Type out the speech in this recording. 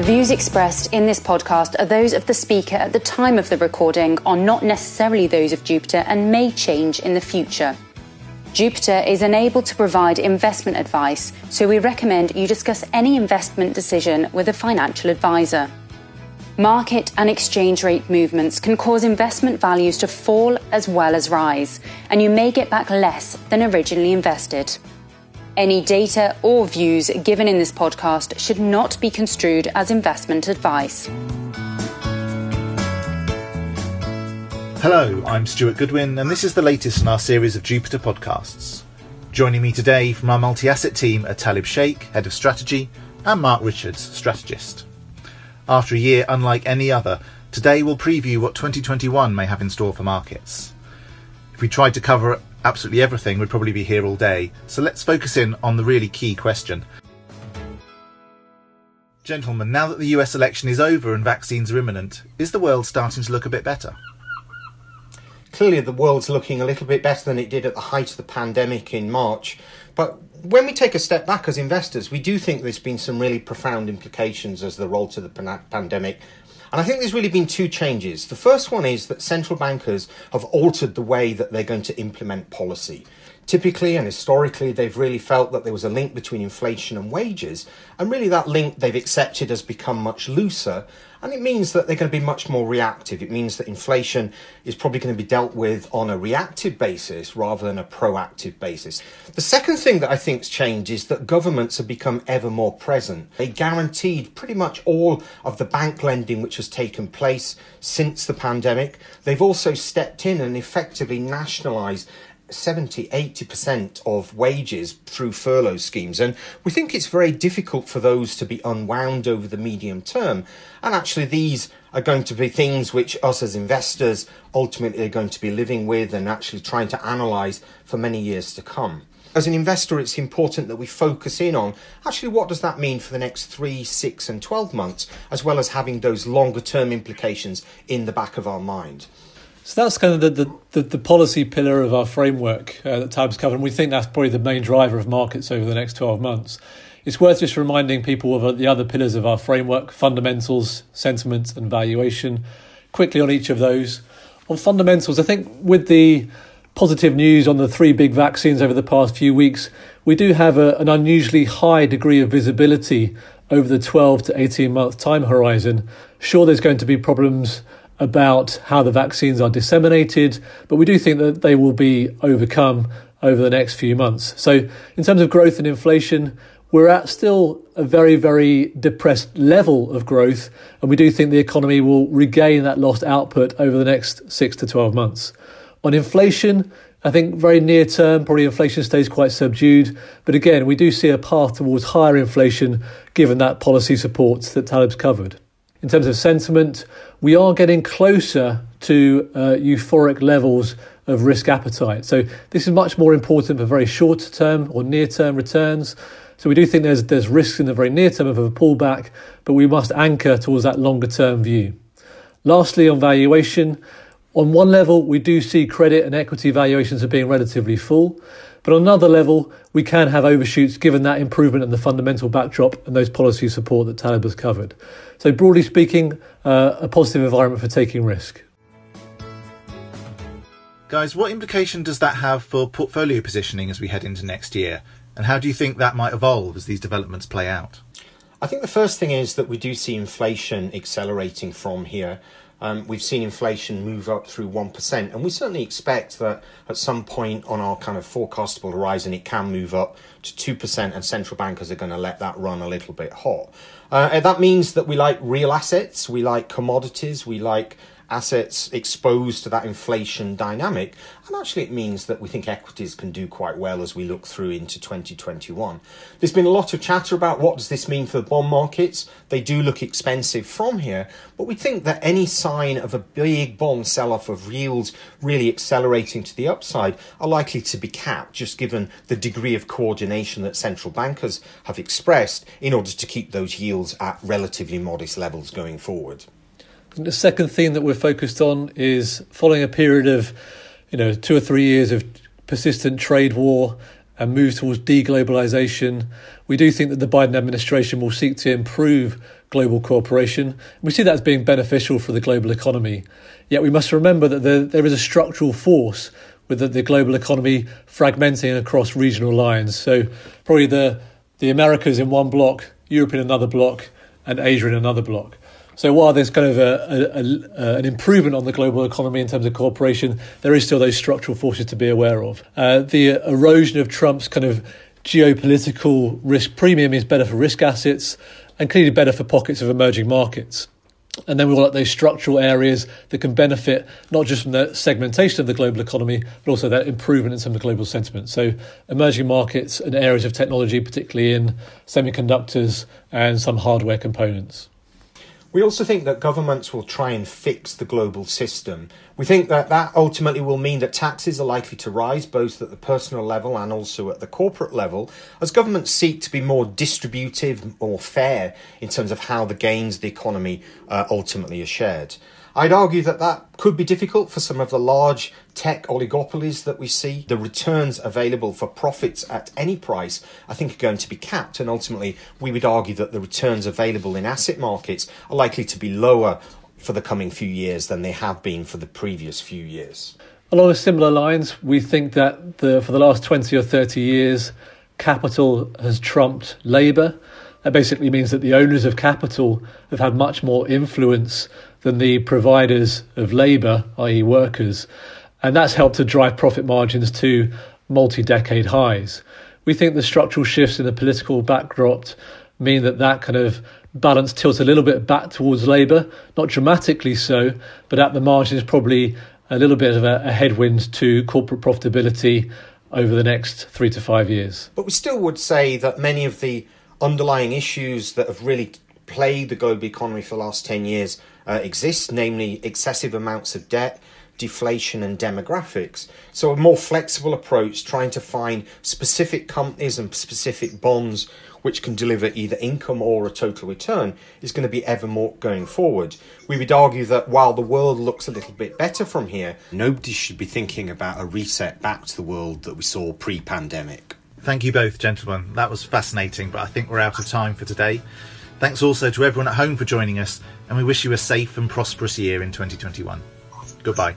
The views expressed in this podcast are those of the speaker at the time of the recording, are not necessarily those of Jupiter, and may change in the future. Jupiter is unable to provide investment advice, so we recommend you discuss any investment decision with a financial advisor. Market and exchange rate movements can cause investment values to fall as well as rise, and you may get back less than originally invested. Any data or views given in this podcast should not be construed as investment advice. Hello, I'm Stuart Goodwin, and this is the latest in our series of Jupiter podcasts. Joining me today from our multi asset team are Talib Sheikh, Head of Strategy, and Mark Richards, Strategist. After a year unlike any other, today we'll preview what 2021 may have in store for markets. If we tried to cover absolutely everything, we'd probably be here all day, so let's focus in on the really key question. Gentlemen, now that the US election is over and vaccines are imminent, is the world starting to look a bit better? clearly the world's looking a little bit better than it did at the height of the pandemic in March. But when we take a step back as investors, we do think there's been some really profound implications as the roll to the pandemic. And I think there's really been two changes. The first one is that central bankers have altered the way that they're going to implement policy. Typically and historically, they've really felt that there was a link between inflation and wages, and really that link they've accepted has become much looser. And it means that they're going to be much more reactive. It means that inflation is probably going to be dealt with on a reactive basis rather than a proactive basis. The second thing that I think's changed is that governments have become ever more present. They guaranteed pretty much all of the bank lending which has taken place since the pandemic. They've also stepped in and effectively nationalised 70, 80% of wages through furlough schemes. And we think it's very difficult for those to be unwound over the medium term. And actually, these are going to be things which us as investors ultimately are going to be living with and actually trying to analyse for many years to come. As an investor, it's important that we focus in on actually what does that mean for the next three, six, and 12 months, as well as having those longer term implications in the back of our mind. So that's kind of the, the, the, the policy pillar of our framework uh, that Tab's covered, and we think that's probably the main driver of markets over the next 12 months. It's worth just reminding people of the other pillars of our framework fundamentals, sentiment, and valuation. Quickly on each of those. On fundamentals, I think with the positive news on the three big vaccines over the past few weeks, we do have a, an unusually high degree of visibility over the 12 to 18 month time horizon. Sure, there's going to be problems about how the vaccines are disseminated, but we do think that they will be overcome over the next few months. So, in terms of growth and inflation, we're at still a very, very depressed level of growth, and we do think the economy will regain that lost output over the next six to 12 months. On inflation, I think very near term, probably inflation stays quite subdued. But again, we do see a path towards higher inflation given that policy support that Talib's covered. In terms of sentiment, we are getting closer to uh, euphoric levels of risk appetite. So this is much more important for very short term or near term returns. So we do think there's there's risks in the very near term of a pullback, but we must anchor towards that longer term view. Lastly, on valuation, on one level, we do see credit and equity valuations are being relatively full. But on another level, we can have overshoots given that improvement in the fundamental backdrop and those policy support that Talib has covered. So, broadly speaking, uh, a positive environment for taking risk. Guys, what implication does that have for portfolio positioning as we head into next year? And how do you think that might evolve as these developments play out? I think the first thing is that we do see inflation accelerating from here. Um, we've seen inflation move up through 1%, and we certainly expect that at some point on our kind of forecastable horizon, it can move up to 2%, and central bankers are going to let that run a little bit hot. Uh, and that means that we like real assets, we like commodities, we like assets exposed to that inflation dynamic. And actually, it means that we think equities can do quite well as we look through into 2021. There's been a lot of chatter about what does this mean for the bond markets. They do look expensive from here, but we think that any sign of a big bond sell-off of yields really accelerating to the upside are likely to be capped, just given the degree of coordination that central bankers have expressed in order to keep those yields at relatively modest levels going forward. The second theme that we're focused on is following a period of, you know, two or three years of persistent trade war and move towards deglobalization. We do think that the Biden administration will seek to improve global cooperation. We see that as being beneficial for the global economy. Yet we must remember that there, there is a structural force with the, the global economy fragmenting across regional lines. So probably the the Americas in one block, Europe in another block, and Asia in another block. So while there's kind of a, a, a, an improvement on the global economy in terms of cooperation, there is still those structural forces to be aware of. Uh, the erosion of Trump's kind of geopolitical risk premium is better for risk assets and clearly better for pockets of emerging markets. And then we've got those structural areas that can benefit not just from the segmentation of the global economy, but also that improvement in some of the global sentiment. So, emerging markets and areas of technology, particularly in semiconductors and some hardware components. We also think that governments will try and fix the global system. We think that that ultimately will mean that taxes are likely to rise both at the personal level and also at the corporate level as governments seek to be more distributive, more fair in terms of how the gains of the economy uh, ultimately are shared. I'd argue that that could be difficult for some of the large tech oligopolies that we see. The returns available for profits at any price, I think, are going to be capped. And ultimately, we would argue that the returns available in asset markets are likely to be lower for the coming few years than they have been for the previous few years. Along similar lines, we think that the, for the last 20 or 30 years, capital has trumped labour. That basically means that the owners of capital have had much more influence than the providers of labour, i.e., workers. And that's helped to drive profit margins to multi decade highs. We think the structural shifts in the political backdrop mean that that kind of balance tilts a little bit back towards Labour, not dramatically so, but at the margin margins, probably a little bit of a, a headwind to corporate profitability over the next three to five years. But we still would say that many of the underlying issues that have really plagued the global economy for the last 10 years uh, exist, namely excessive amounts of debt, deflation, and demographics. So, a more flexible approach, trying to find specific companies and specific bonds which can deliver either income or a total return, is going to be ever more going forward. We would argue that while the world looks a little bit better from here, nobody should be thinking about a reset back to the world that we saw pre pandemic. Thank you both, gentlemen. That was fascinating, but I think we're out of time for today. Thanks also to everyone at home for joining us, and we wish you a safe and prosperous year in 2021. Goodbye.